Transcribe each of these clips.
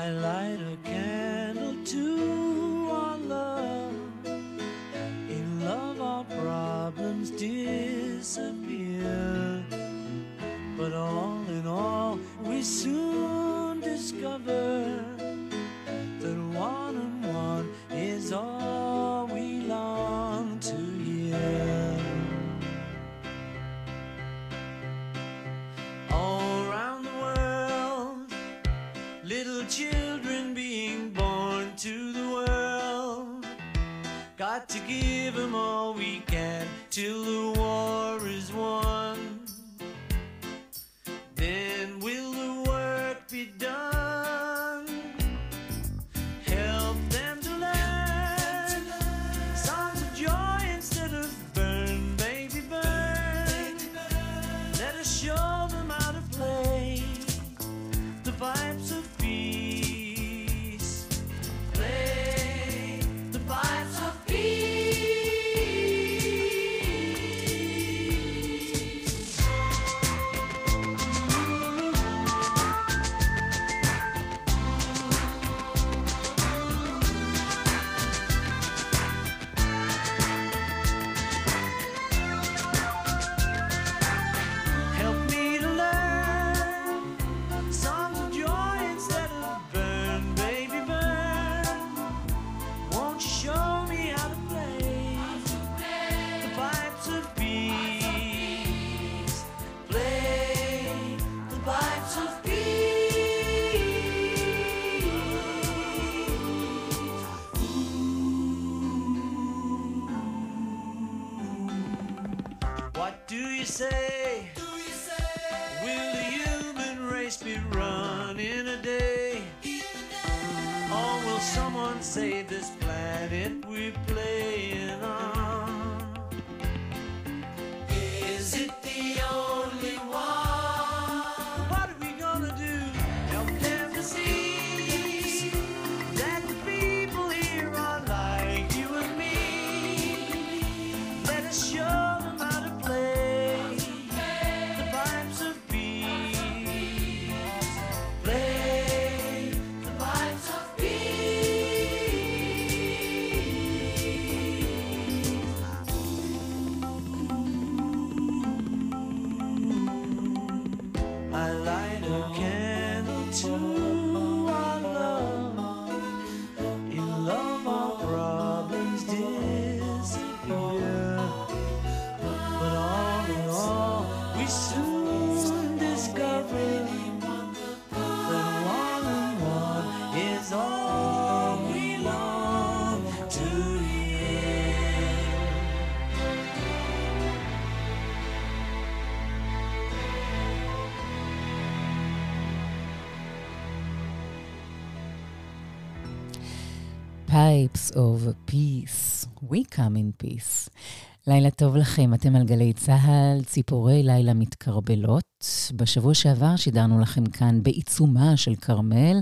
I light a candle to our love. In love, our problems disappear. But all in all, we soon discover till Pipes of Peace, We come in peace. לילה טוב לכם, אתם על גלי צה"ל, ציפורי לילה מתקרבלות. בשבוע שעבר שידרנו לכם כאן בעיצומה של כרמל.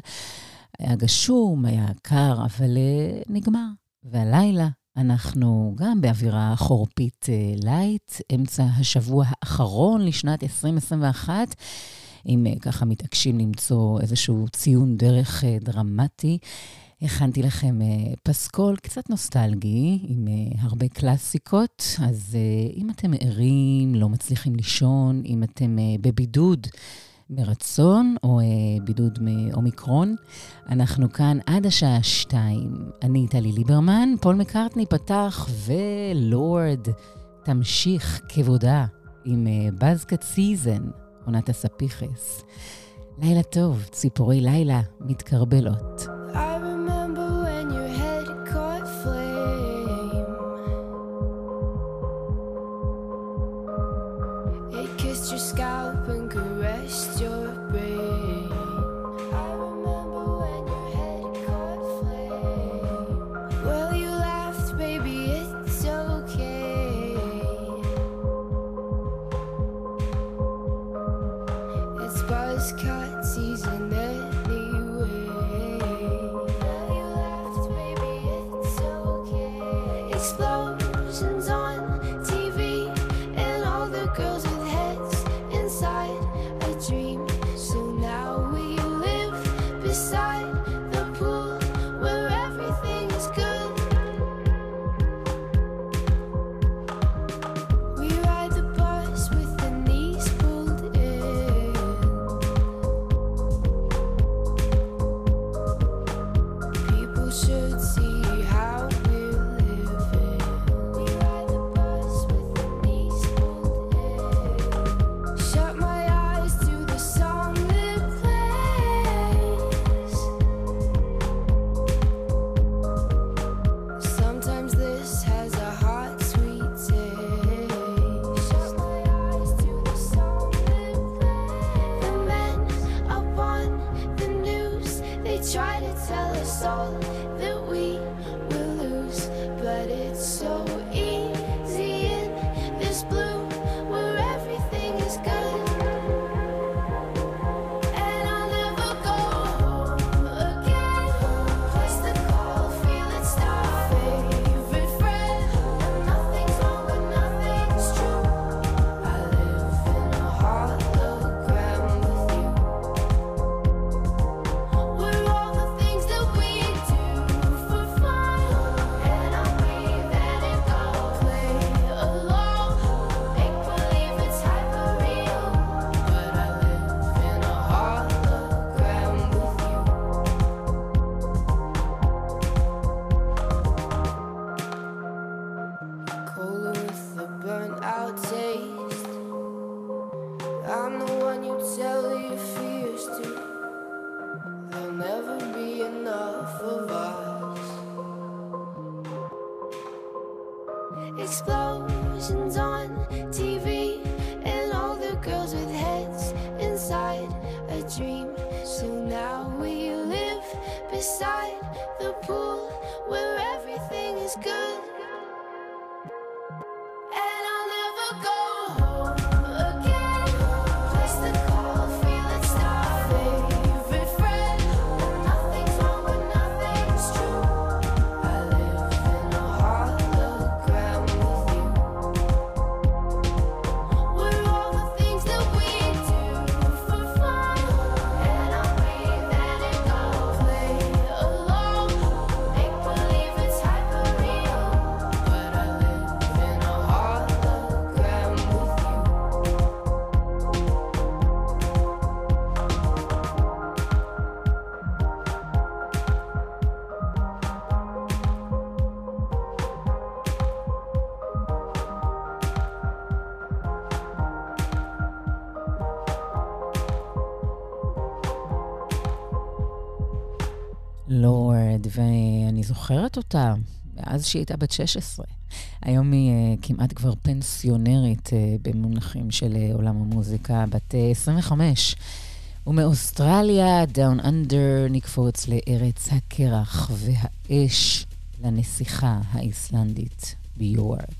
היה גשום, היה קר, אבל uh, נגמר. והלילה אנחנו גם באווירה חורפית uh, לייט, אמצע השבוע האחרון לשנת 2021. אם uh, ככה מתעקשים למצוא איזשהו ציון דרך דרמטי. הכנתי לכם uh, פסקול קצת נוסטלגי, עם uh, הרבה קלאסיקות, אז uh, אם אתם ערים, לא מצליחים לישון, אם אתם בבידוד מרצון או בידוד מאומיקרון, אנחנו כאן עד השעה שתיים. אני טלי ליברמן, פול מקארטני פתח, ולורד תמשיך כבודה עם בזקת סיזן, עונת הספיחס. לילה טוב, ציפורי לילה מתקרבלות. זוכרת אותה מאז שהיא הייתה בת 16. היום היא אה, כמעט כבר פנסיונרית אה, במונחים של אה, עולם המוזיקה, בת 25. ומאוסטרליה, Down Under, נקפוץ לארץ הקרח והאש, לנסיכה האיסלנדית ביורק.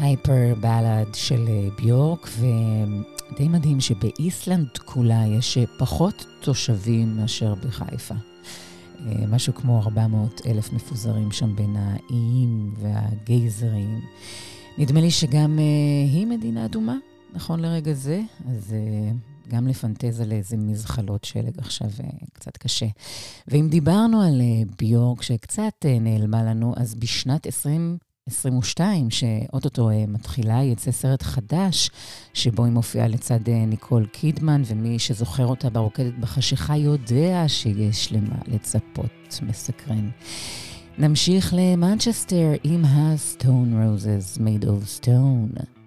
הייפר בלאד של אה, ביורק, ודי מדהים שבאיסלנד כולה יש אה, פחות תושבים מאשר בחיפה. אה, משהו כמו 400 אלף מפוזרים שם בין האיים והגייזרים. נדמה לי שגם היא מדינה אדומה, נכון לרגע זה, אז גם לפנטז על איזה מזחלות שלג עכשיו קצת קשה. ואם דיברנו על ביורק שקצת נעלמה לנו, אז בשנת 20... 22, שאו-טו-טו אה, מתחילה, יצא סרט חדש, שבו היא מופיעה לצד אה, ניקול קידמן, ומי שזוכר אותה ברוקדת בחשיכה יודע שיש למה לצפות. מסקרן. נמשיך למנצ'סטר עם ה-Stone Roses made of stone.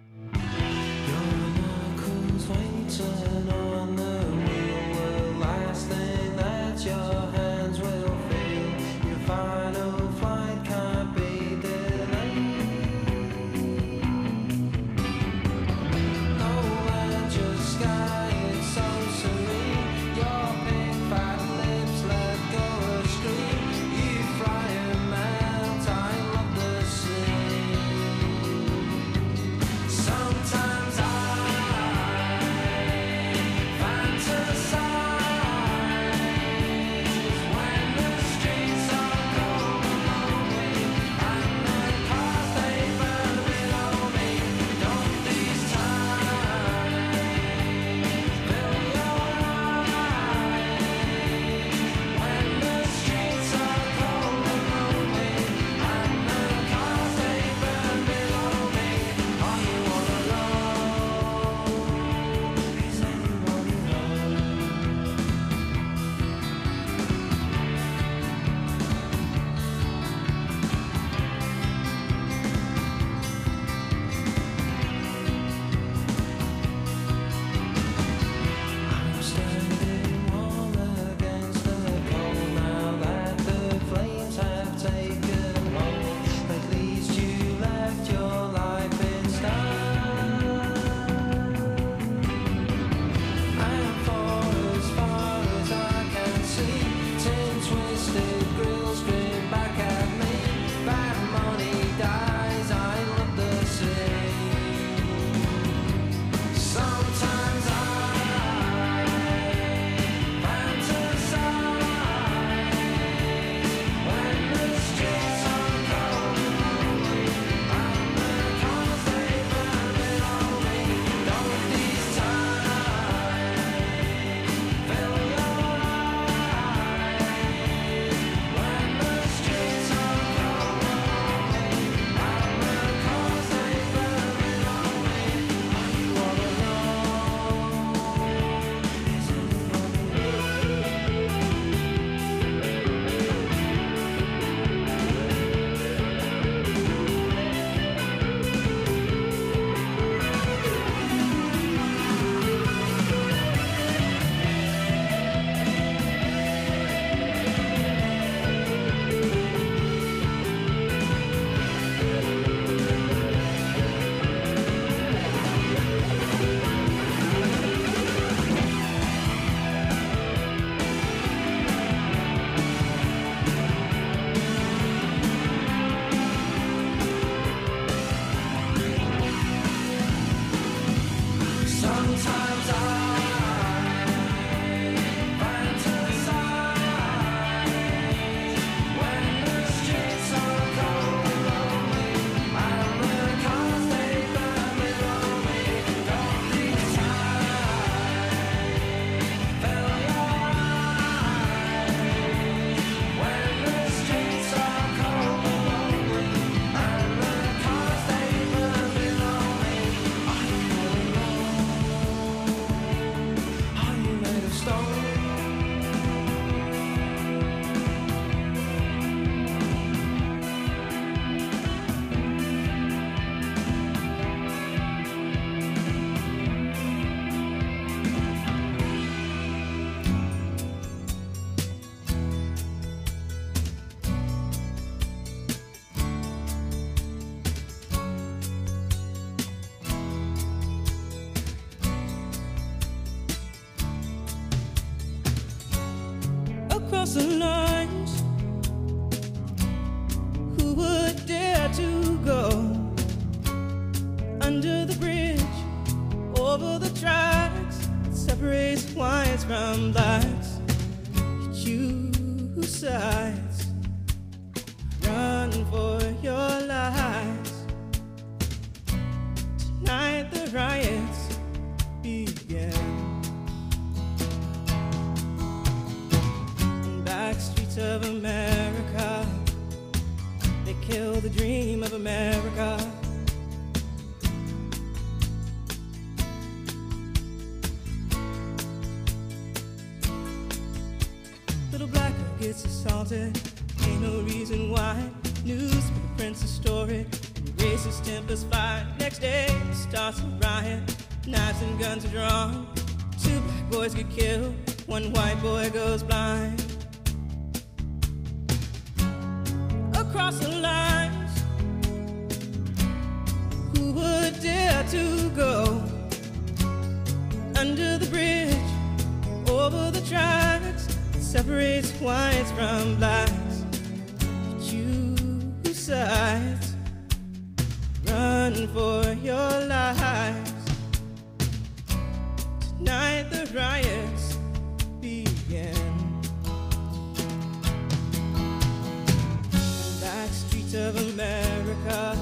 Of America,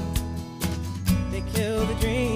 they kill the dream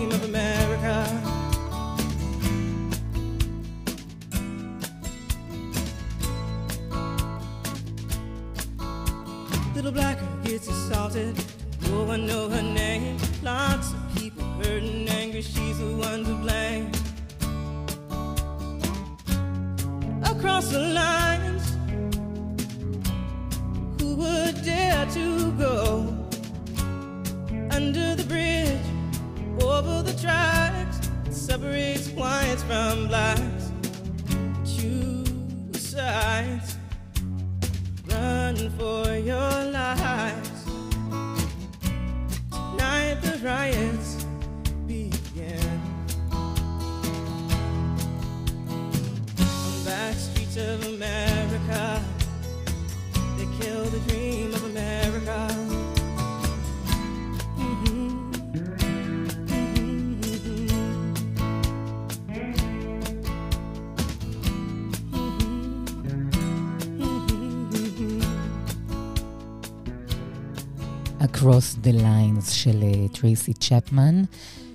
Across the Lines של טרייסי צ'פמן.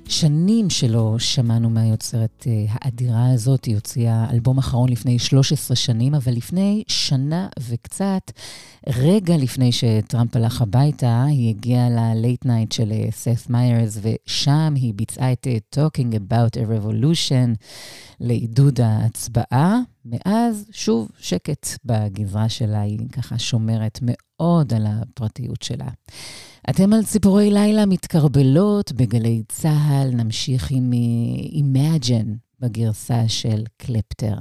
שנים שלא שמענו מהיוצרת אה, האדירה הזאת, היא הוציאה אלבום אחרון לפני 13 שנים, אבל לפני שנה וקצת, רגע לפני שטראמפ הלך הביתה, היא הגיעה ל-Late Night של סת מיירס, ושם היא ביצעה את אה, Talking About a Revolution לעידוד ההצבעה. מאז, שוב, שקט בגזרה שלה, היא ככה שומרת מאוד על הפרטיות שלה. אתם על ציפורי לילה מתקרבלות בגלי צה"ל, נמשיך עם Imagine בגרסה של קלפטר.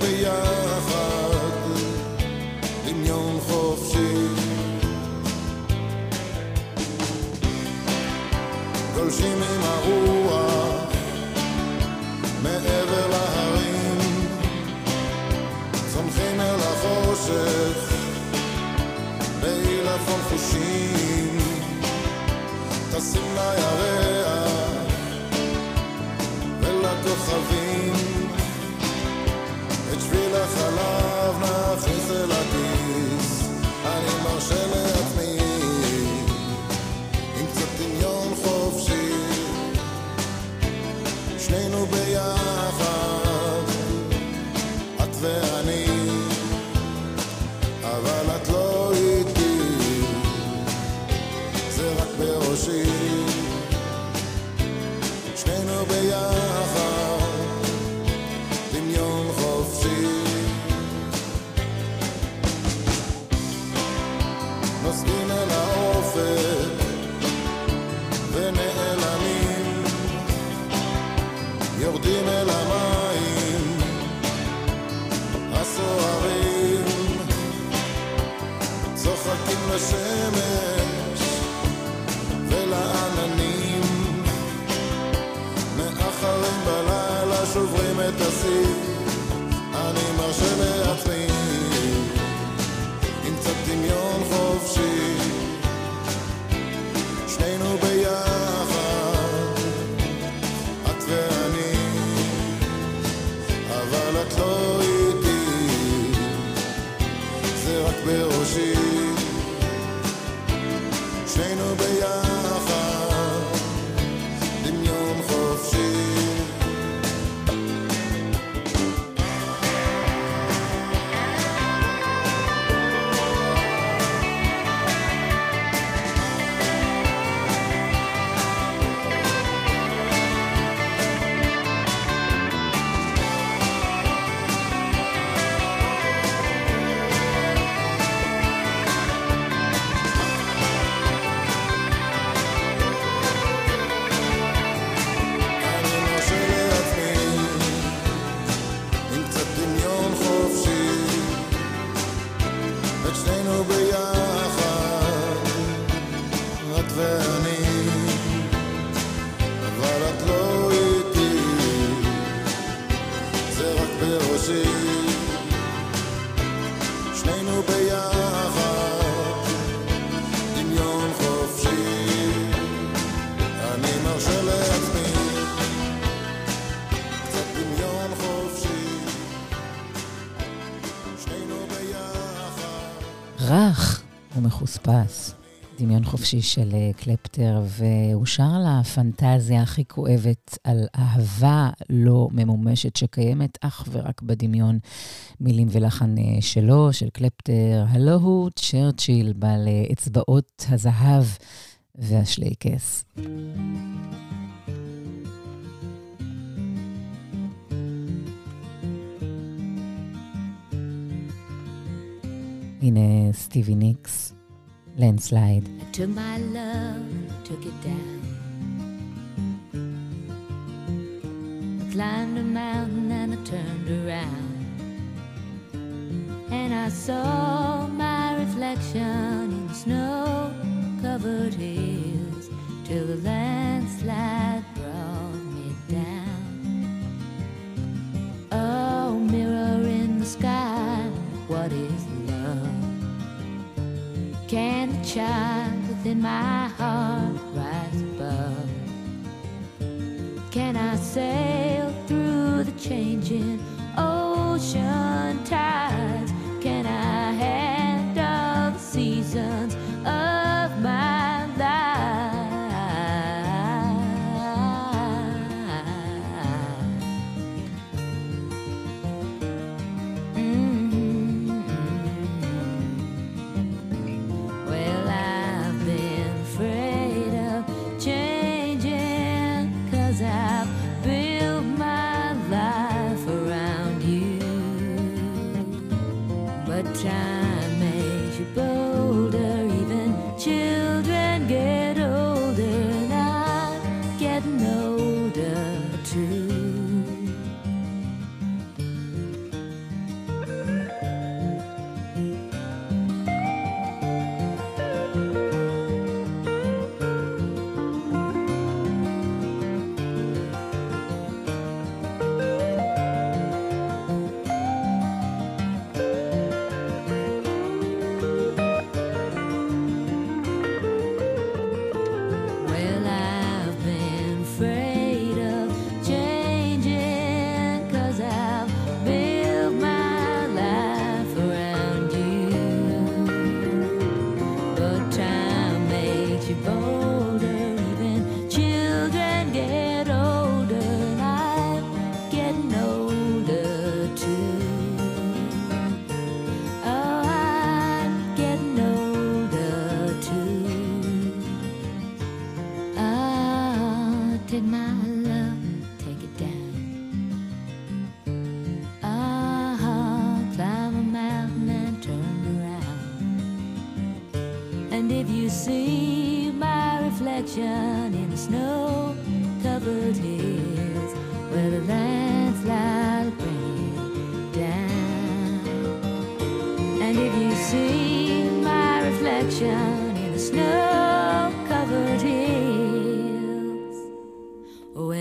ביחד דמיון חופשי. גולשים עם הרוח מעבר להרים צומחים אל החושך בעילפון חושים טסים לירח ולכוכבים בשביל החלב נפיס אל עתיד see. ומחוספס. דמיון חופשי של אה, קלפטר, והוא שר על הפנטזיה הכי כואבת, על אהבה לא ממומשת שקיימת אך ורק בדמיון. מילים ולחן אה, שלו, של קלפטר, הלו הוא צ'רצ'יל, בעל אה, אצבעות הזהב והשלייקס. הנה סטיבי ניקס, Landslide. I took my love, took it down. I climbed a mountain and I turned around. And I saw my reflection in the snow covered hills till the landslide brought me down. Oh, mirror in the sky, what is can the child within my heart rise above? Can I sail through the changing ocean tides? Can I handle the seasons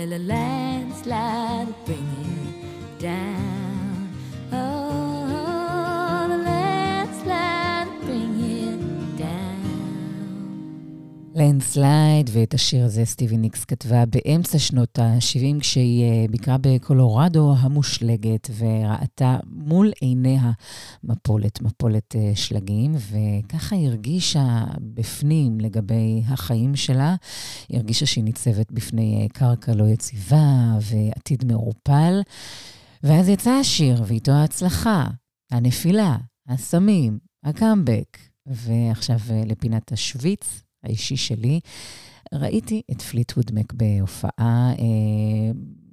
hills, a landslide bring it down. לנדסלייד, ואת השיר הזה סטיבי ניקס כתבה באמצע שנות ה-70, כשהיא אה, ביקרה בקולורדו המושלגת, וראתה מול עיניה מפולת, מפולת אה, שלגים, וככה היא הרגישה בפנים לגבי החיים שלה. היא הרגישה שהיא ניצבת בפני אה, קרקע לא יציבה ועתיד מעורפל. ואז יצא השיר, ואיתו ההצלחה, הנפילה, הסמים, הקאמבק. ועכשיו לפינת השוויץ, האישי שלי. ראיתי את פליטווד מק בהופעה, אה,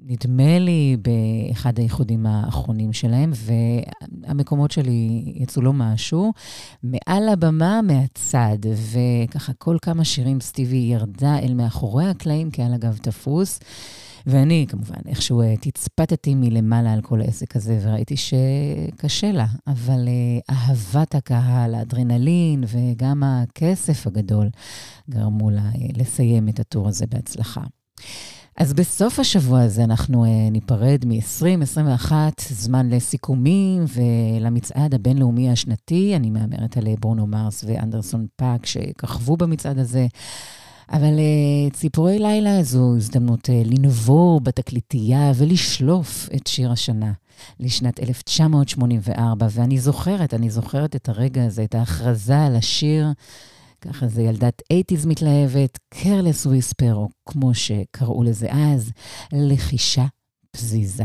נדמה לי באחד האיחודים האחרונים שלהם, והמקומות שלי יצאו לו משהו. מעל הבמה, מהצד, וככה כל כמה שירים סטיבי ירדה אל מאחורי הקלעים, כי היה לה גב תפוס. ואני, כמובן, איכשהו אה, תצפתתי מלמעלה על כל העסק הזה, וראיתי שקשה לה, אבל אה, אהבת הקהל, האדרנלין וגם הכסף הגדול גרמו לה אה, לסיים את הטור הזה בהצלחה. אז בסוף השבוע הזה אנחנו ניפרד מ-2021, זמן לסיכומים ולמצעד הבינלאומי השנתי. אני מהמרת על ברונו מרס ואנדרסון פאק שככבו במצעד הזה. אבל uh, ציפורי לילה זו הזדמנות uh, לנבור בתקליטייה ולשלוף את שיר השנה לשנת 1984. ואני זוכרת, אני זוכרת את הרגע הזה, את ההכרזה על השיר. ככה זה ילדת 80's מתלהבת, קרלס וויספר, או כמו שקראו לזה אז, לחישה פזיזה.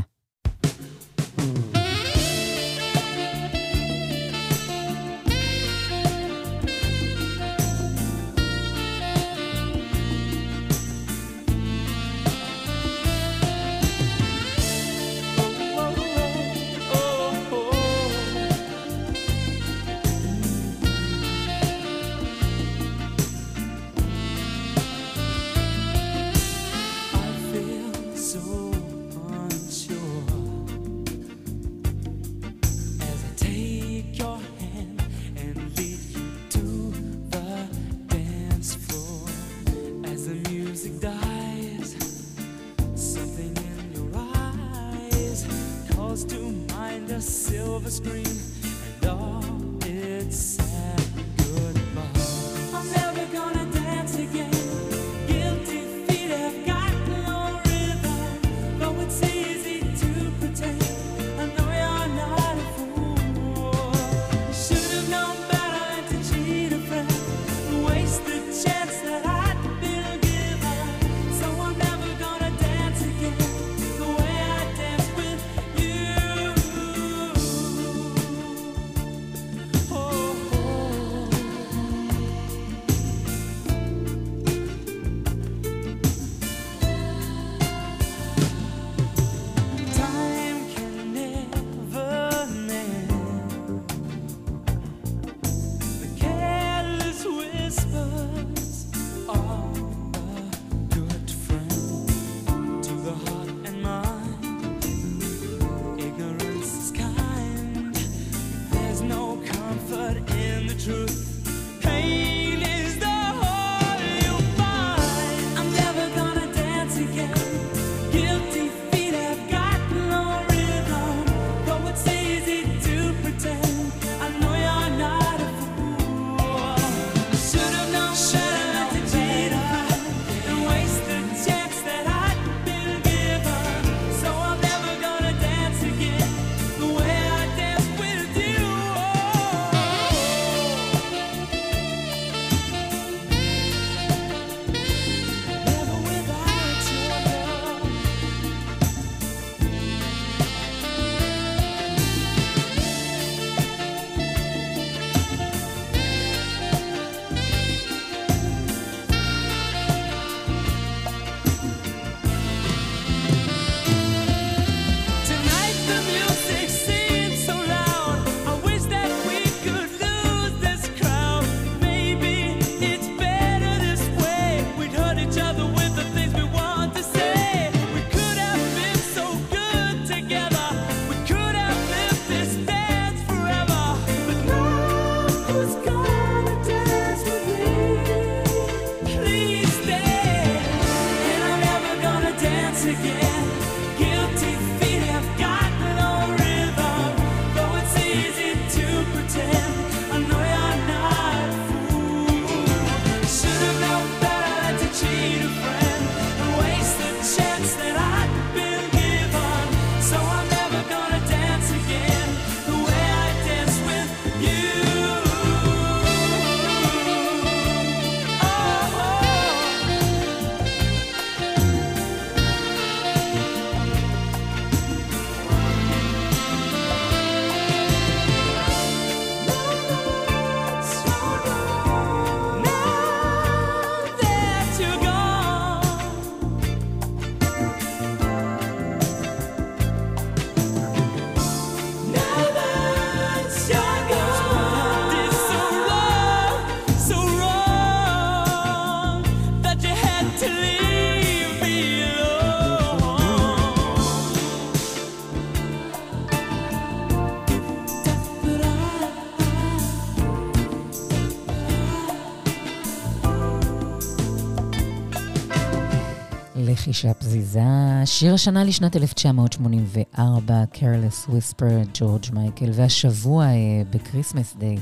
פזיזה. שיר השנה לשנת 1984, Careless Whisper, ג'ורג' מייקל, והשבוע אה, בקריסמס דיי.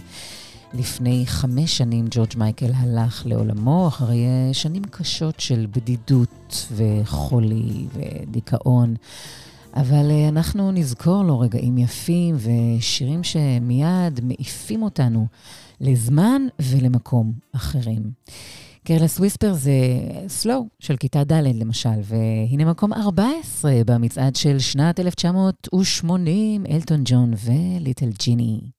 לפני חמש שנים ג'ורג' מייקל הלך לעולמו אחרי אה, שנים קשות של בדידות וחולי ודיכאון. אבל אה, אנחנו נזכור לו רגעים יפים ושירים שמיד מעיפים אותנו לזמן ולמקום אחרים. קרלס וויספר זה סלואו של כיתה ד' למשל, והנה מקום 14 במצעד של שנת 1980, אלטון ג'ון וליטל ג'יני.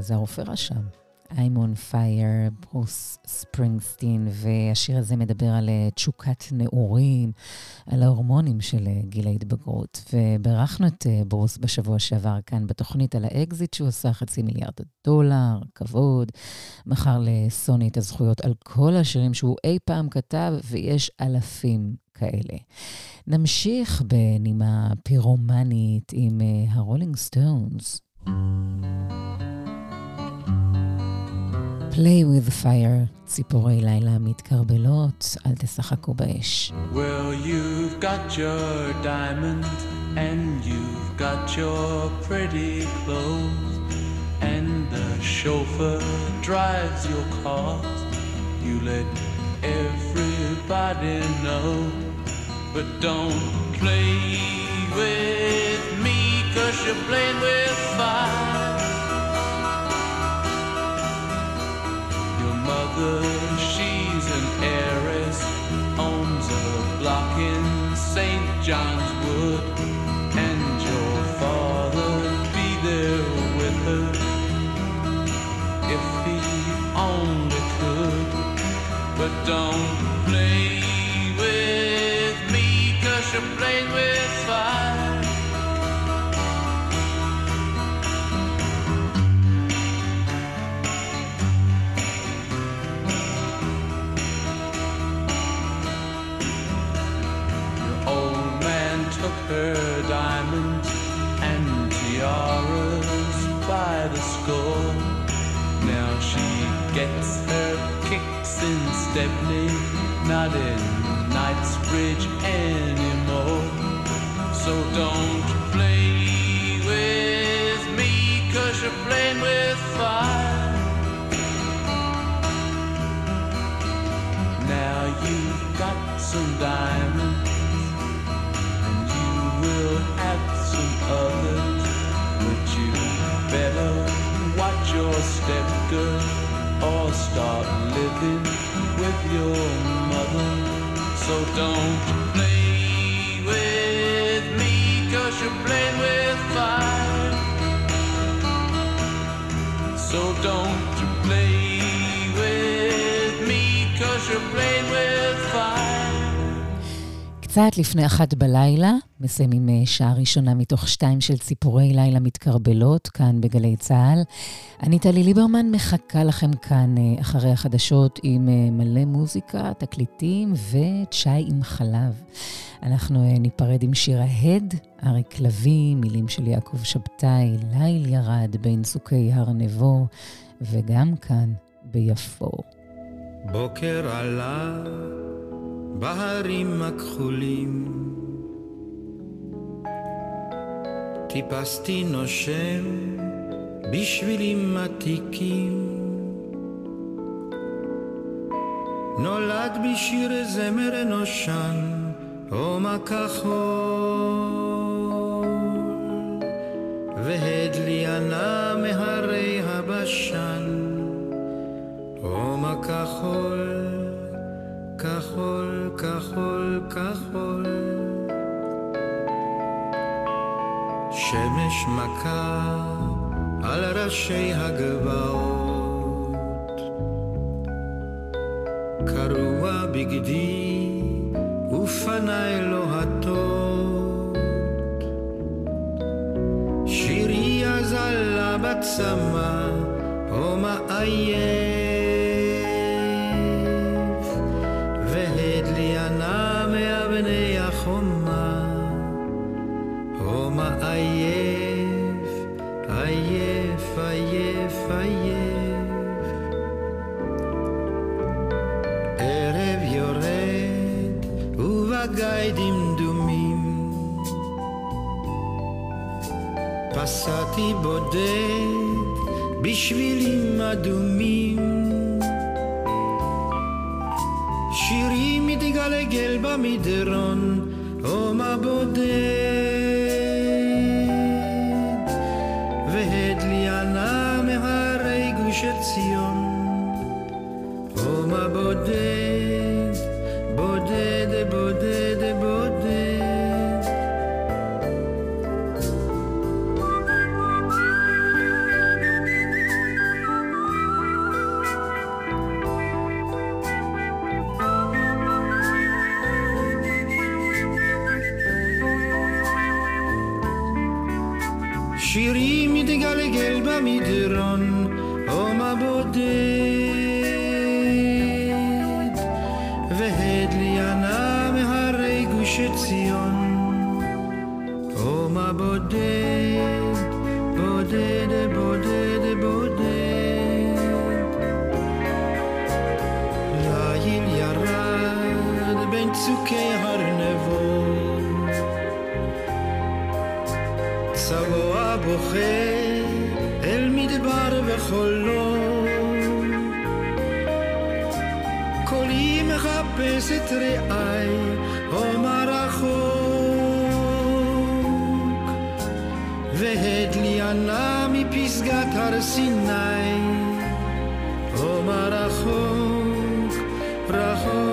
זה הרופא רשם. I'm on fire, ברוס ספרינגסטין, והשיר הזה מדבר על אה, תשוקת נעורים, על ההורמונים של אה, גיל ההתבגרות. ובירכנו את אה, ברוס בשבוע שעבר כאן בתוכנית על האקזיט שהוא עשה חצי מיליארד דולר, כבוד. מכר לסוני את הזכויות על כל השירים שהוא אי פעם כתב, ויש אלפים כאלה. נמשיך בנימה פירומנית עם הרולינג סטונס. play with fire, ציפורי לילה מתכרבלות, אל תשחקו באש. Well, you've got your diamond and you've got your pretty clothes and the chauffeur drives your car. You let everybody know, but don't play with me, cause you're playing with fire. She's an heiress, owns a block in St. John's Wood, and your father be there with her if he only could. But don't play with me, cause you're playing with her diamonds and tiaras by the score. Now she gets her kicks in Stepney, not in Knightsbridge anymore. So don't play with me, cause you're playing with fire. Now you've got some diamonds some קצת לפני אחת בלילה, מסיימים אה, שעה ראשונה מתוך שתיים של ציפורי לילה מתקרבלות, כאן בגלי צה"ל. אני טלי ליברמן מחכה לכם כאן אה, אחרי החדשות עם אה, מלא מוזיקה, תקליטים וצ'אי עם חלב. אנחנו ניפרד עם שיר ההד, אריק לביא, מילים של יעקב שבתאי, ליל ירד בין סוכי הר נבו, וגם כאן ביפו. בוקר עלה בהרים הכחולים. טיפסתי נושם בשבילים עתיקים. נולד בשיר זמר נושן, והד לי ענה מהרי הבשן, עומק כחול. כחול, כחול, כחול. שמש מכה על ראשי הגבעות. קרוע בגדי ופניי לא לוהטות. שירי אזלה בצמא, הומה אייר. נסעתי בודד בשבילים אדומים שירי מתגלגל במדרון, עומר בודד והד לי ענה מהרי גוש עציון. אום הבודד, בודד, בודד, בודד. ליל ירד בין צוקי הר נבו. צבוע בוכה מחפש את רעיי עומר החוק והדליינה מפסגת הר סיני עומר החוק רחוק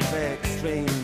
perfect stranger.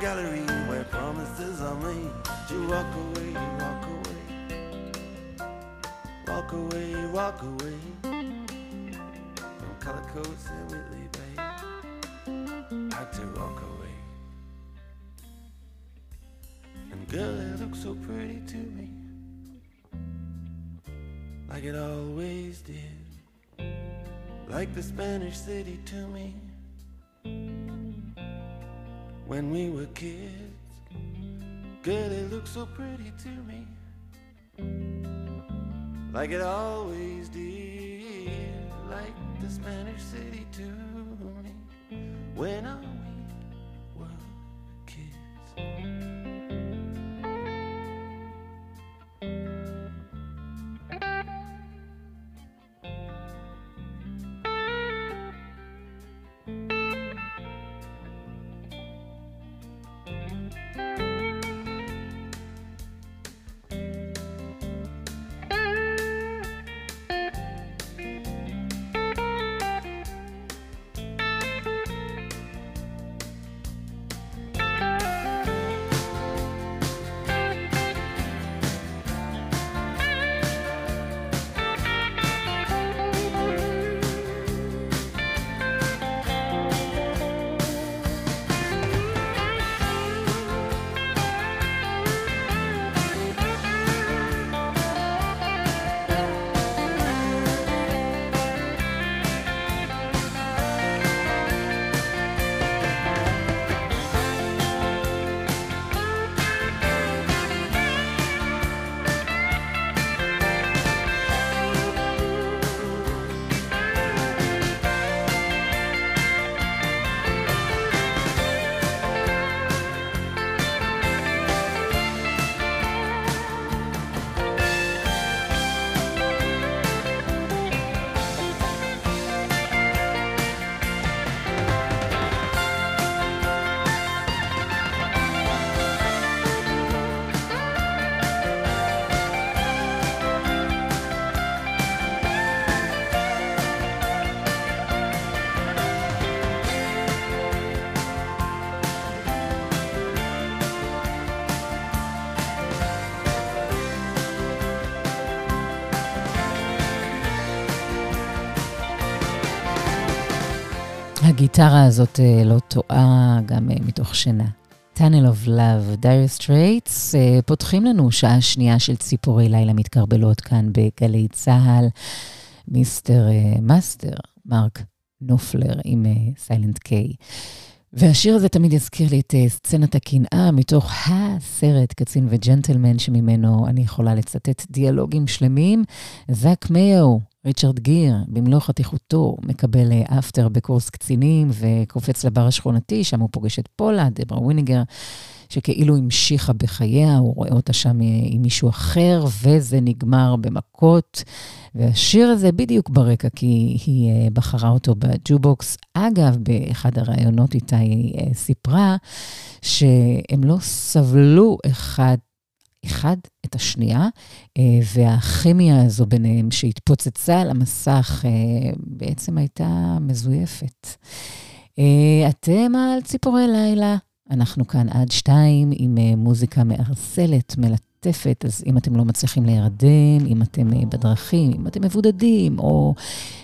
gallery where promises are made to walk away, walk away, walk away, walk away from color coats in Whitley Bay. Had to walk away. And girl, it looked so pretty to me, like it always did, like the Spanish city to me when we were kids. Girl, it looked so pretty to me, like it always did, like the Spanish city to me when I הגיטרה הזאת אה, לא טועה גם אה, מתוך שינה. Tunnel of Love, Dire Straits, אה, פותחים לנו שעה שנייה של ציפורי לילה מתקרבלות כאן בגלי צה"ל. מיסטר מאסטר, מרק נופלר עם סיילנט קיי. והשיר הזה תמיד יזכיר לי את סצנת הקנאה מתוך הסרט קצין וג'נטלמן, שממנו אני יכולה לצטט דיאלוגים שלמים. זאק מאו, ריצ'רד גיר, במלוא חתיכותו, מקבל אפטר בקורס קצינים וקופץ לבר השכונתי, שם הוא פוגש את פולה, דברה וויניגר. שכאילו המשיכה בחייה, הוא רואה אותה שם עם מישהו אחר, וזה נגמר במכות. והשיר הזה בדיוק ברקע, כי היא אה, בחרה אותו בג'ובוקס. אגב, באחד הראיונות איתה היא אה, סיפרה שהם לא סבלו אחד אחד את השנייה, אה, והכימיה הזו ביניהם שהתפוצצה על המסך בעצם הייתה מזויפת. אתם על ציפורי לילה, אנחנו כאן עד שתיים עם מוזיקה מערסלת, מלטפת, אז אם אתם לא מצליחים להירדם, אם אתם uh, בדרכים, אם אתם מבודדים או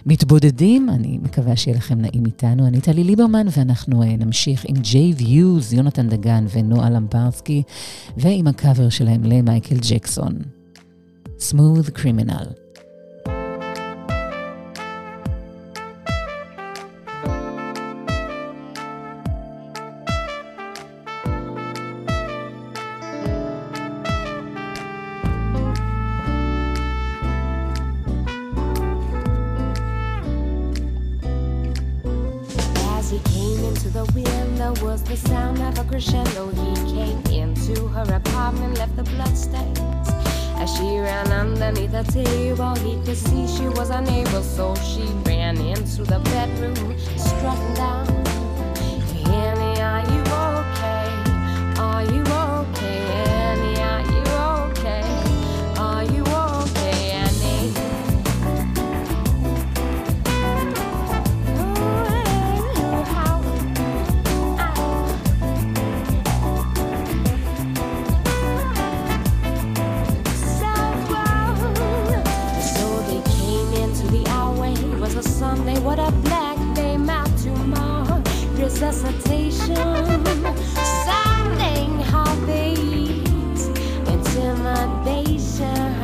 מתבודדים, אני מקווה שיהיה לכם נעים איתנו. אני טלי ליברמן, ואנחנו uh, נמשיך עם ג'יי ויוז, יונתן דגן ונועה למברסקי, ועם הקאבר שלהם למייקל ג'קסון. Smooth Criminal. Crescendo. He came into her apartment, left the bloodstains. As she ran underneath the table, he could see she was unable, so she ran into the bedroom, struck down. Annie, are you okay? Are you okay? Sunday. What a black day map to mark resuscitation. Sounding heartbeats, intimidation.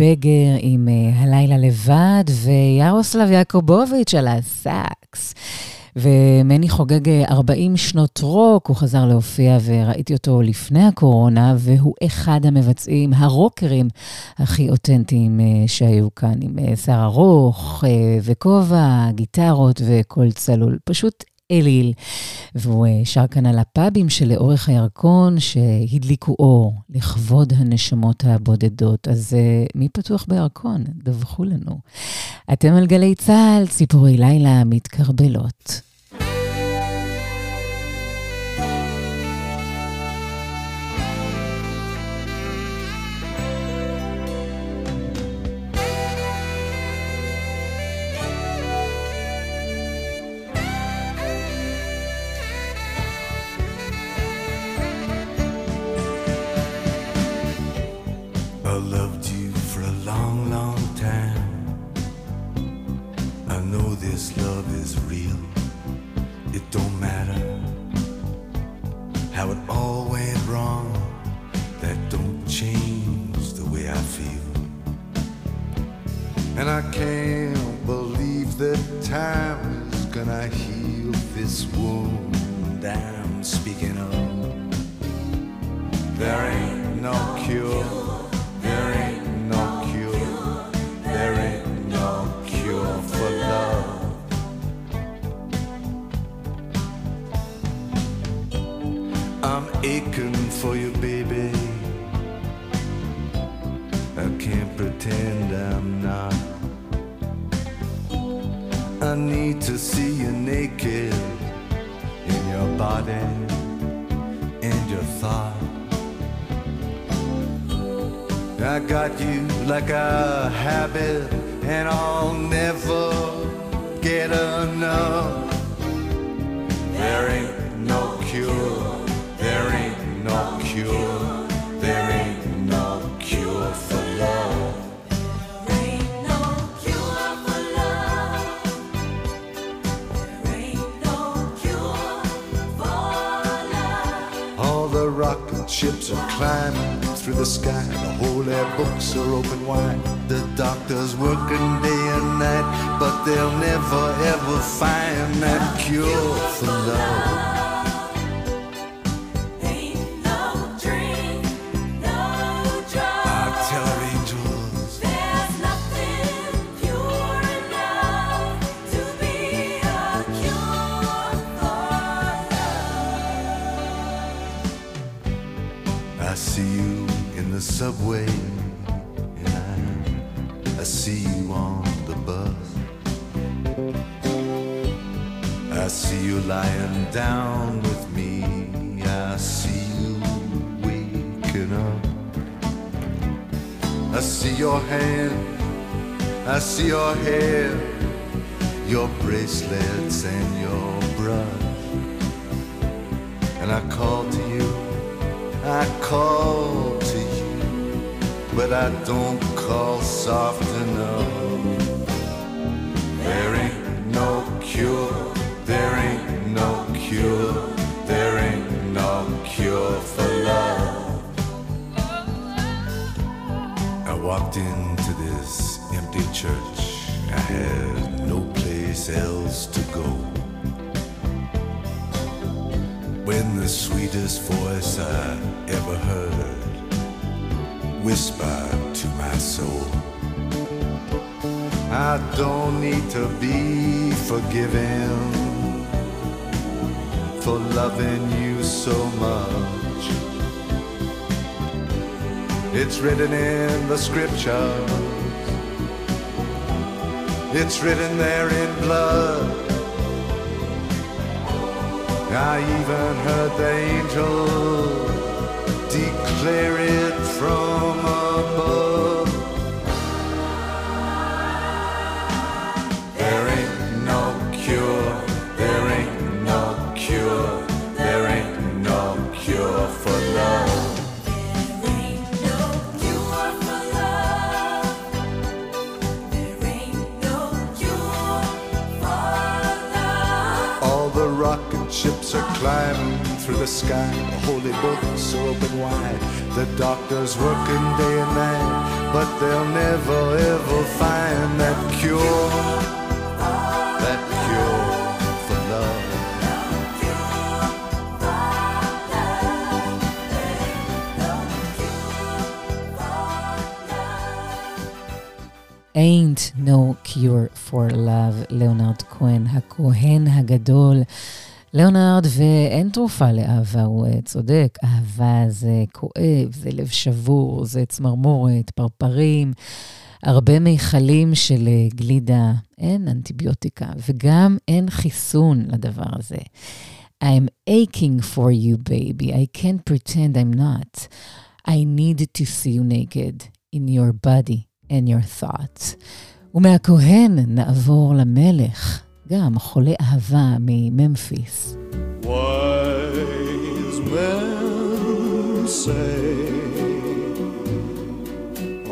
בגר עם אה, הלילה לבד, ויארוסלב יעקובוביץ' על הסאקס. ומני חוגג אה, 40 שנות רוק, הוא חזר להופיע וראיתי אותו לפני הקורונה, והוא אחד המבצעים, הרוקרים הכי אותנטיים אה, שהיו כאן, עם שיער ארוך וכובע, גיטרות וקול צלול. פשוט אליל. והוא אה, שר כאן על הפאבים שלאורך הירקון שהדליקו אור לכבוד הנשמות הבודדות. אז אה, מי פתוח בירקון? דווחו לנו. אתם על גלי צה"ל, ציפורי לילה מתקרבלות. Love is real. It don't matter how it all went wrong. That don't change the way I feel. And I can't believe that time is gonna heal this wound I'm speaking of. There ain't no cure. Aching for you, baby. I can't pretend I'm not. I need to see you naked in your body and your thought. I got you like a habit, and I'll never get enough. There ain't no cure, there ain't no cure, there ain't no cure for love. There ain't no cure for love. There ain't no cure for love. All the rocket ships are climbing through the sky. The whole air books are open wide. The doctors working day and night, but they'll never ever find that cure for love. The subway, and I, I see you on the bus. I see you lying down with me. I see you waking up. I see your hand, I see your hair, your bracelets and your brush. And I call to you, I call to you, but I don't call soft enough. There ain't no cure, there ain't no cure, there ain't no cure for love. I walked into this empty church, I had no place else to go. When the sweetest voice I ever heard whispered to my soul, I don't need to be forgiven for loving you so much. It's written in the scriptures, it's written there in blood. I even heard the angel declare it from above. There ain't no cure, there ain't no cure, there ain't no cure for love. There ain't no cure for love. There ain't no cure for love. All the rocket ships are climbing through the sky. The holy books are open wide. The doctors working day and night, but they'll never ever find that cure. That cure for love. Ain't no cure for love, ליאונרד כהן, הכהן הגדול. ליאונרד, ואין תרופה לאהבה, הוא אה, צודק. אהבה זה כואב, זה לב שבור, זה צמרמורת, פרפרים, הרבה מיכלים של אה, גלידה. אין אנטיביוטיקה, וגם אין חיסון לדבר הזה. I'm aching for you, baby. I can't pretend I'm not. I need to see you naked in your body and your thoughts. ומהכהן נעבור למלך, גם חולה אהבה מממפיס. Wise men say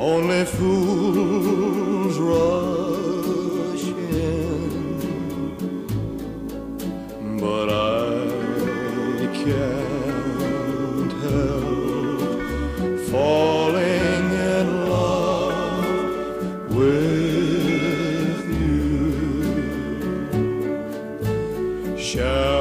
only fools rush in, but I Shall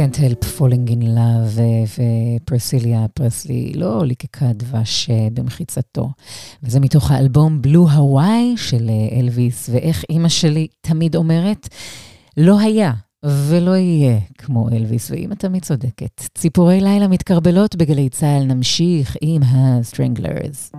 Can't help falling in love, ו- ופרסיליה פרסלי לא ליקקה דבש אה, במחיצתו. וזה מתוך האלבום בלו הוואי של אלוויס, ואיך אימא שלי תמיד אומרת, לא היה ולא יהיה כמו אלוויס, ואימא תמיד צודקת. ציפורי לילה מתקרבלות בגלי צה"ל, נמשיך עם הסטרנגלרס.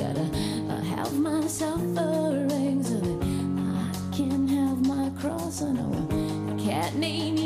gotta uh, have my suffering so that I can have my cross. I know I can't name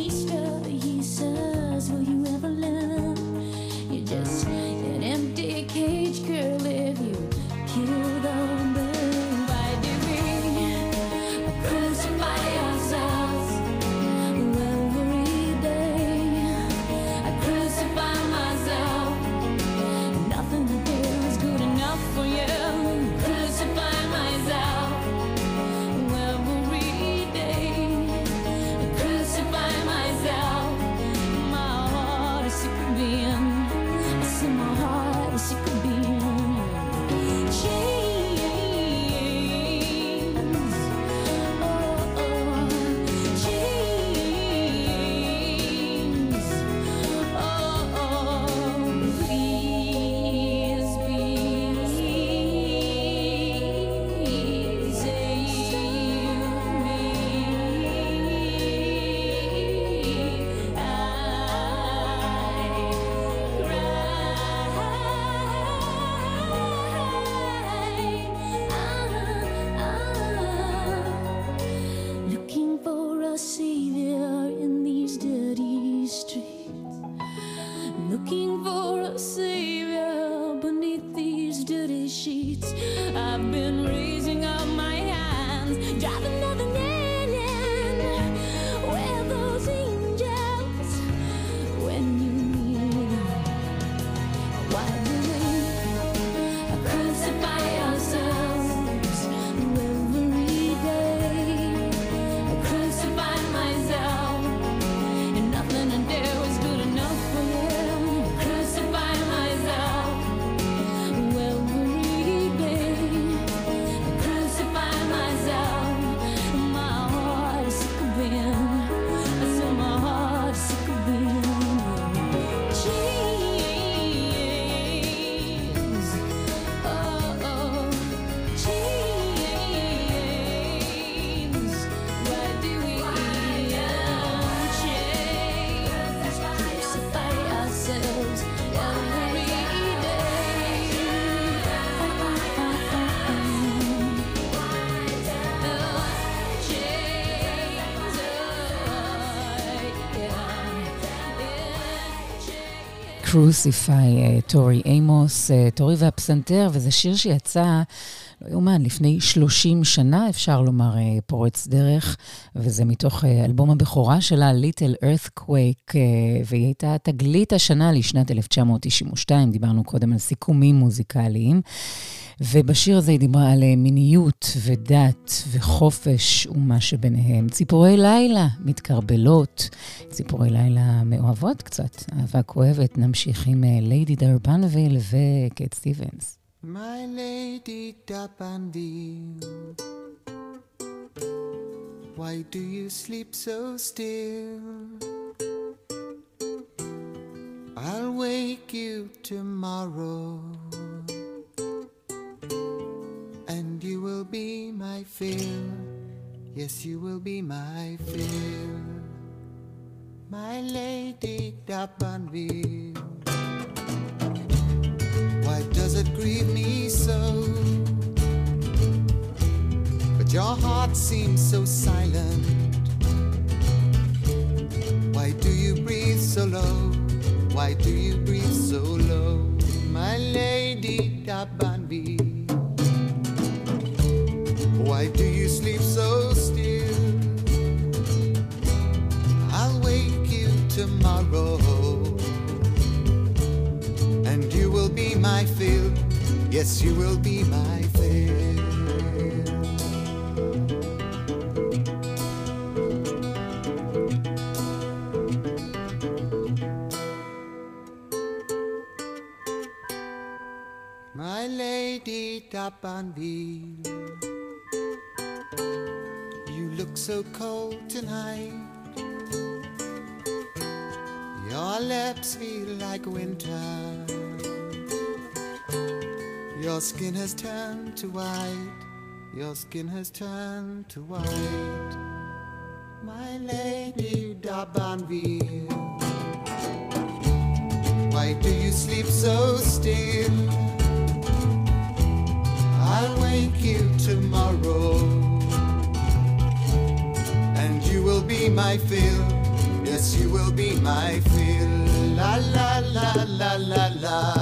Crucify, אה, טורי אימוס, אה, טורי והפסנתר, וזה שיר שיצא לא יאומן, לפני 30 שנה, אפשר לומר, אה, פורץ דרך, וזה מתוך אה, אלבום הבכורה שלה, Little Earthquake, אה, והיא הייתה תגלית השנה לשנת 1992, דיברנו קודם על סיכומים מוזיקליים. ובשיר הזה היא דיברה על מיניות ודת וחופש ומה שביניהם. ציפורי לילה מתקרבלות, ציפורי לילה מאוהבות קצת, אהבה כואבת. נמשיך עם ליידי דרבנוויל וקט סטיבנס. My lady D'Arbanville Why do you sleep so still? I'll wake you tomorrow And you will be my fill. Yes, you will be my fill. My lady D'Arbanville grieve me so. But your heart seems so silent. Why do you breathe so low? Why do you breathe so low, my lady Dabanbi? Why do you sleep so still? I'll wake you tomorrow and you will be my fill. Yes, you will be my fill. My lady D'Arbanville, you look so cold tonight. Your lips feel like winter. Your skin has turned to white. Your skin has turned to white. My lady D'Arbanville, why do you sleep so still? I'll wake you tomorrow, and you will be my fill. Yes, you will be my fill. La la la la la la.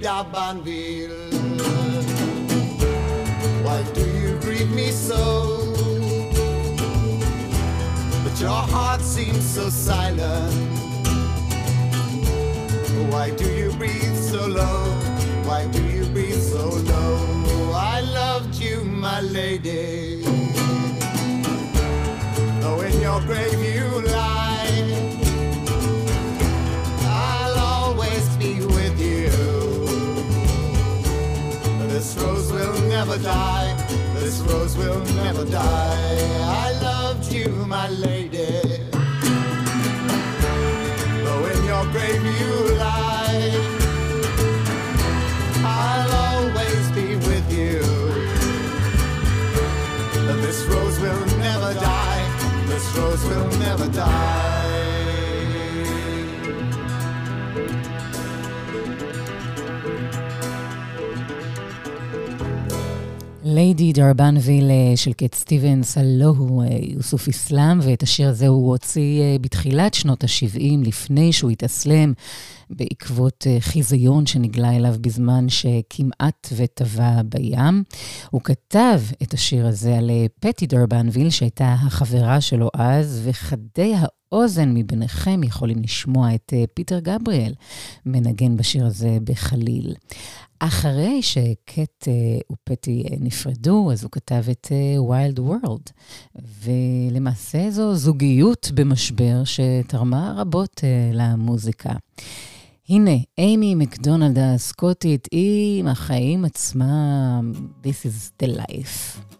D'Arbanville, why do you grieve me so? But your heart seems so silent. Why do you breathe so low? Why do you breathe so low? I loved you, my lady. Though in your grave you lie, I'll always be with you. This rose will never die. This rose will never die. I loved you, my lady. Your grave you lie, I'll always be with you. This rose will never die. This rose will never die. ליידי דרבנוויל אה, של קט סטיבנס, הלו הוא אה, יוסוף אסלאם, ואת השיר הזה הוא הוציא אה, בתחילת שנות ה-70, לפני שהוא התאסלם, בעקבות חיזיון שנגלה אליו בזמן שכמעט וטבע בים. הוא כתב את השיר הזה על פטי דרבנוויל, שהייתה החברה שלו אז, וחדי האוזן מביניכם יכולים לשמוע את פיטר גבריאל מנגן בשיר הזה בחליל. אחרי שקט אה, ופטי אה, נפרדו, אז הוא כתב את ויילד uh, וורלד. ולמעשה זו זוגיות במשבר שתרמה רבות למוזיקה. הנה, אימי מקדונלד הסקוטית עם החיים עצמם, This is the life.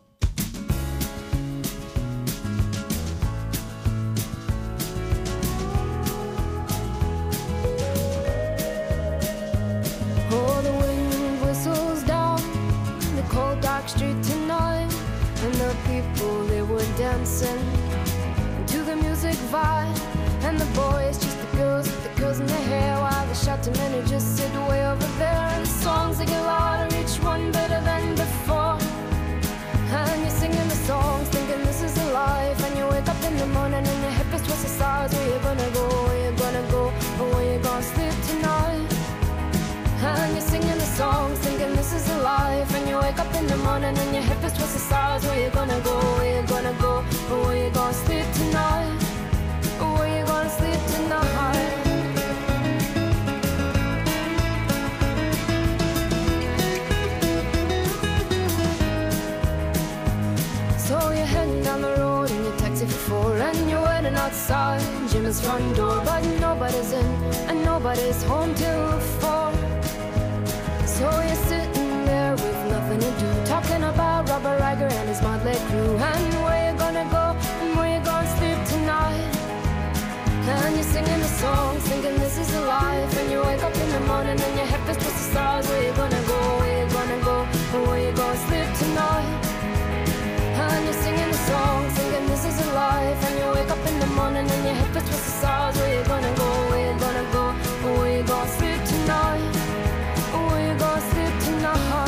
Dancing to the music vibe, and the boys just the girls with the girls in their hair, while the shouting men who just sit way over there, and the songs they get louder, each one better than before. And you're singing the songs, thinking this is a life. And you wake up in the morning and your hip is twisted sides. Where you gonna go? Wake up in the morning and your hip is twisted sides. Where you gonna go? Where you gonna go? Where you gonna sleep tonight? Where you gonna sleep tonight? So you're heading down the road in your taxi for four And you're waiting outside Jim's front door But nobody's in and nobody's home till four So you're sitting to do Talking about Robert Riger and his motley crew And where you gonna go and where you gonna sleep tonight And you're singing the songs thinking this is a life And you wake up in the morning and your head feels towards the stars. Where you gonna go? Where you gonna go? Where you gonna sleep tonight? And you're singing the song, thinking this is a life. And you wake up in the morning and your head feels towards the stars. Where you gonna go? Where you gonna go? Where you gonna sleep tonight? Where you gonna sleep tonight?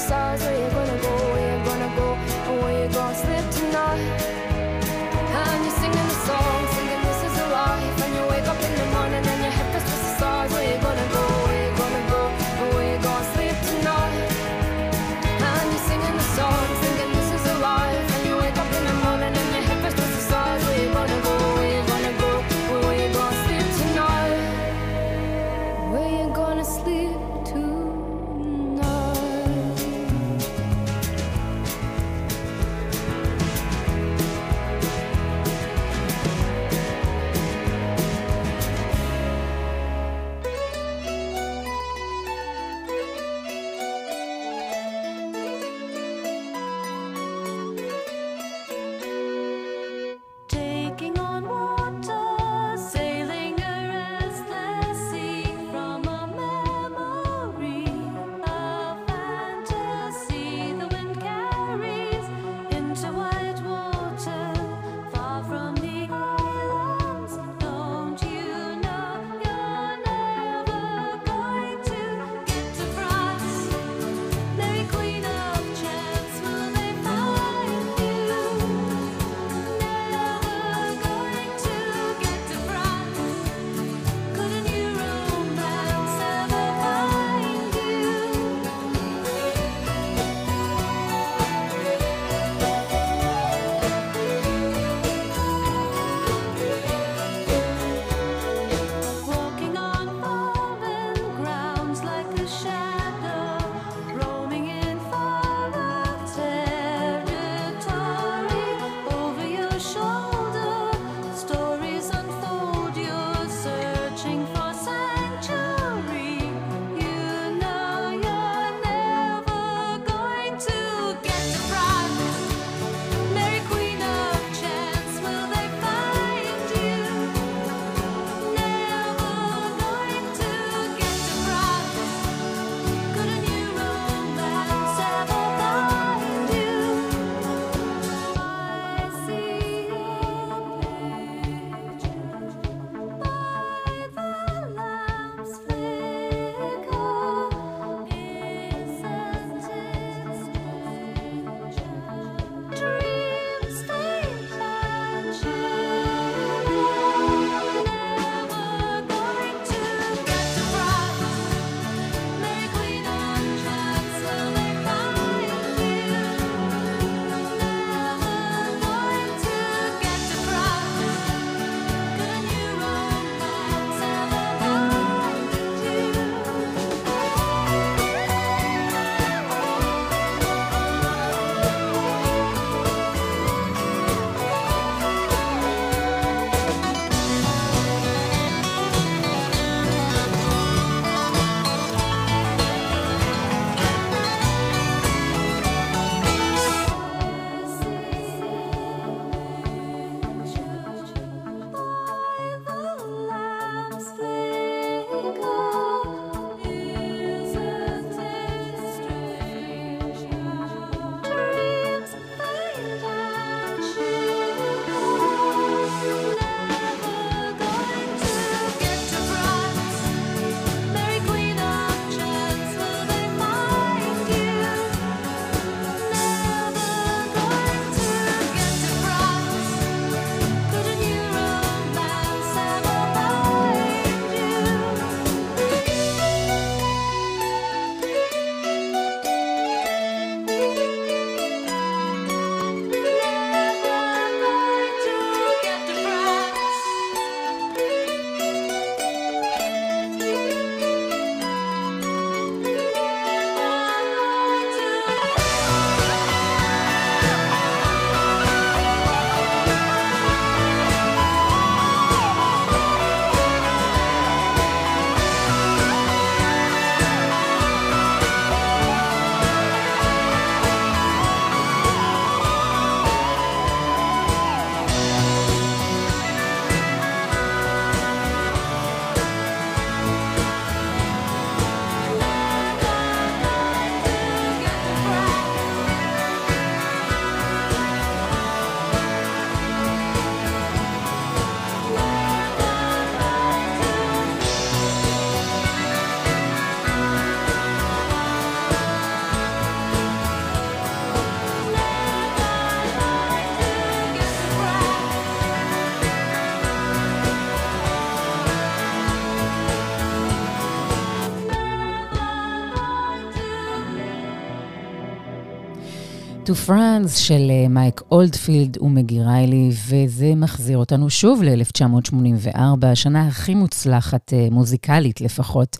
To France של אה, מייק אולדפילד ומגי ריילי, וזה מחזיר אותנו שוב ל-1984, השנה הכי מוצלחת אה, מוזיקלית לפחות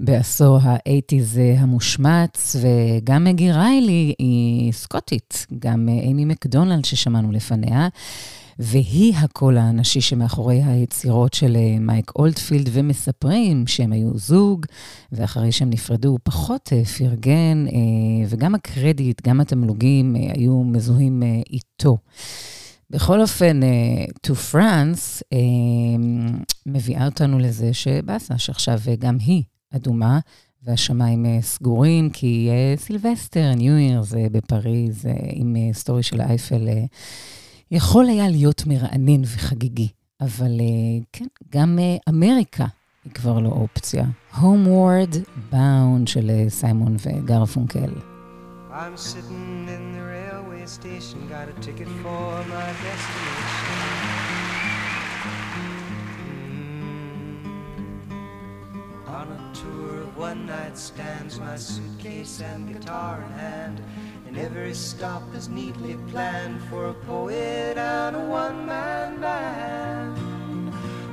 בעשור ה-80's המושמץ, וגם מגי ריילי היא סקוטית, גם אה, אימי מקדונלד ששמענו לפניה. והיא הקול הנשי שמאחורי היצירות של אה, מייק אולדפילד, ומספרים שהם היו זוג, ואחרי שהם נפרדו הוא פחות אה, פרגן, אה, וגם הקרדיט, גם התמלוגים היו מזוהים איתו. בכל אופן, To France מביאה אותנו לזה שבאסה, שעכשיו גם היא אדומה. והשמיים סגורים, כי סילבסטר, ניו ייר, זה בפריז, עם סטורי של אייפל יכול היה להיות מרענן וחגיגי, אבל uh, כן, גם uh, אמריקה היא כבר לא אופציה. Homeward Bound של uh, סיימון וגרפונקל. I'm sitting in the railway station, got a ticket for my destination. Mm. On a tour of one night stands, my suitcase and guitar in hand. And every stop is neatly planned for a poet and a one-man band.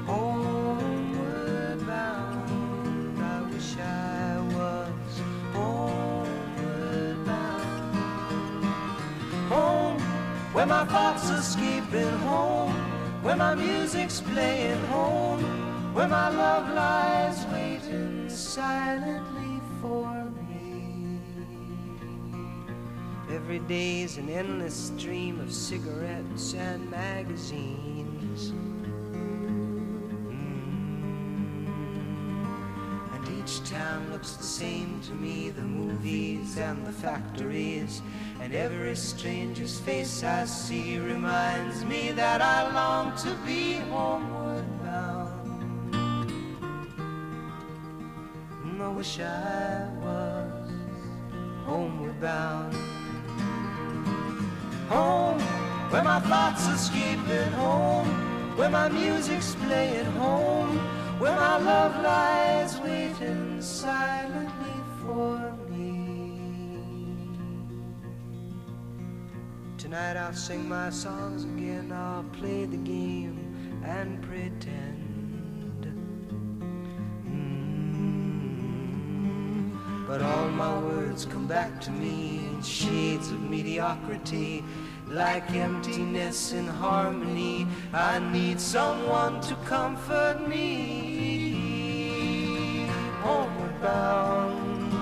Homeward bound, I wish I was homeward bound. Home, where my thoughts are escaping home, where my music's playing home, where my love lies waiting silently for Every day's an endless stream of cigarettes and magazines. Mm. And each town looks the same to me the movies and the factories. And every stranger's face I see reminds me that I long to be homeward bound. And I wish I was homeward bound home, where my thoughts escaping home, where my music's playing home, where my love lies waiting silently for me. Tonight I'll sing my songs again, I'll play the game and pretend. But all my words come back to me in shades of mediocrity, like emptiness in harmony. I need someone to comfort me. Homeward bound,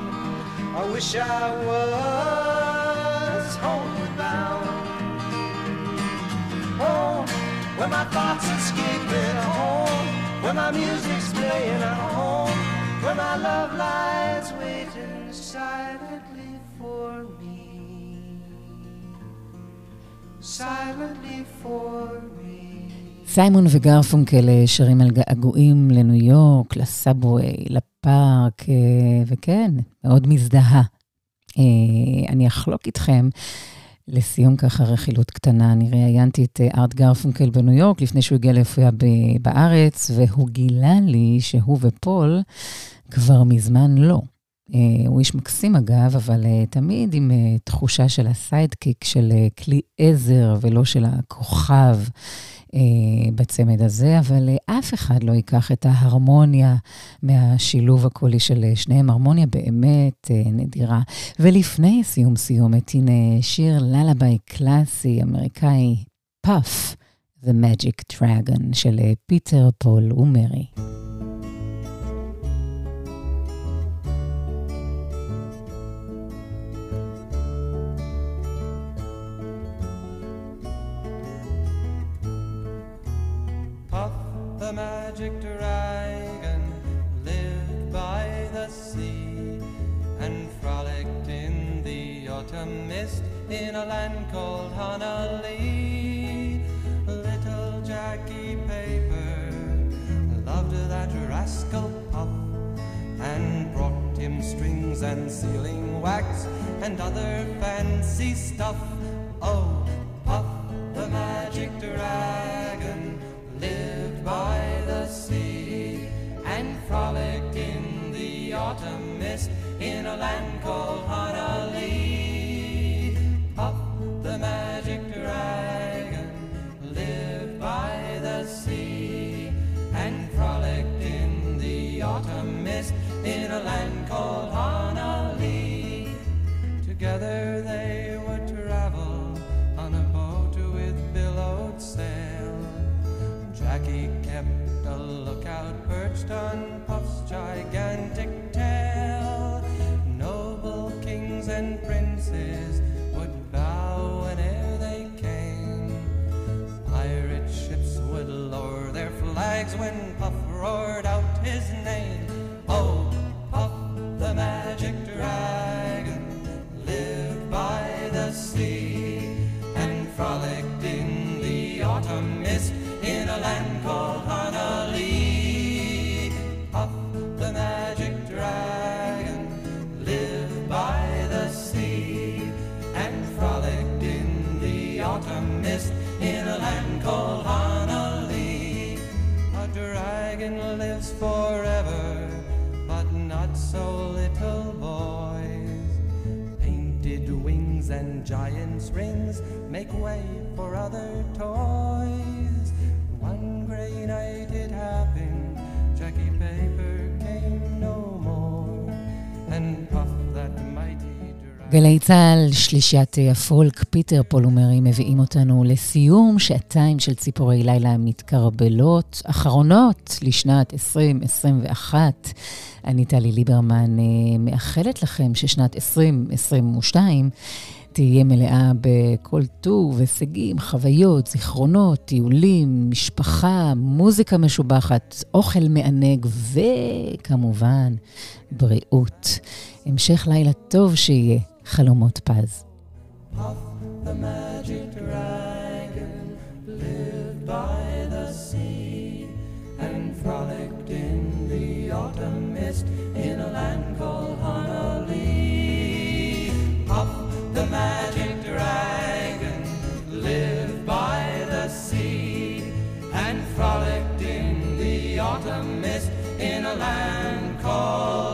I wish I was homeward bound. Home, oh, where my thoughts escaping home, where my music's playing at home, where my love lies waiting silently for me. Silently for me. סיימון וגרפונקל אה, שרים על געגועים לניו יורק, לסאבווי, לפארק, אה, וכן, מאוד מזדהה. אה, אני אחלוק איתכם. לסיום ככה רכילות קטנה, אני ראיינתי את ארט גרפונקל בניו יורק לפני שהוא הגיע להופיע בארץ, והוא גילה לי שהוא ופול כבר מזמן לא. Uh, הוא איש מקסים אגב, אבל uh, תמיד עם uh, תחושה של הסיידקיק, של uh, כלי עזר ולא של הכוכב uh, בצמד הזה, אבל uh, אף אחד לא ייקח את ההרמוניה מהשילוב הקולי של uh, שניהם, הרמוניה באמת uh, נדירה. ולפני סיום סיומת, הנה שיר ללביי קלאסי אמריקאי, פאף, The Magic Dragon של פיטר, פול ומרי. Autumn mist in a land called Honolulu. Little Jackie Paper loved that rascal Puff and brought him strings and sealing wax and other fancy stuff. Oh, Puff the magic dragon lived by the sea and frolicked in the autumn mist in a land called perched make way for other toys. One gray night it happened, Jackie Paper came no more, and Puff that mighty גלי צה"ל, שלישיית הפולק, פיטר פולומרי, מביאים אותנו לסיום שעתיים של ציפורי לילה מתקרבלות, אחרונות לשנת 2021. אני טלי ליברמן, אה, מאחלת לכם ששנת 2022 תהיה מלאה בכל טוב, הישגים, חוויות, זיכרונות, טיולים, משפחה, מוזיקה משובחת, אוכל מענג וכמובן בריאות. המשך לילה טוב שיהיה, חלומות פז. The magic dragon lived by frolicked in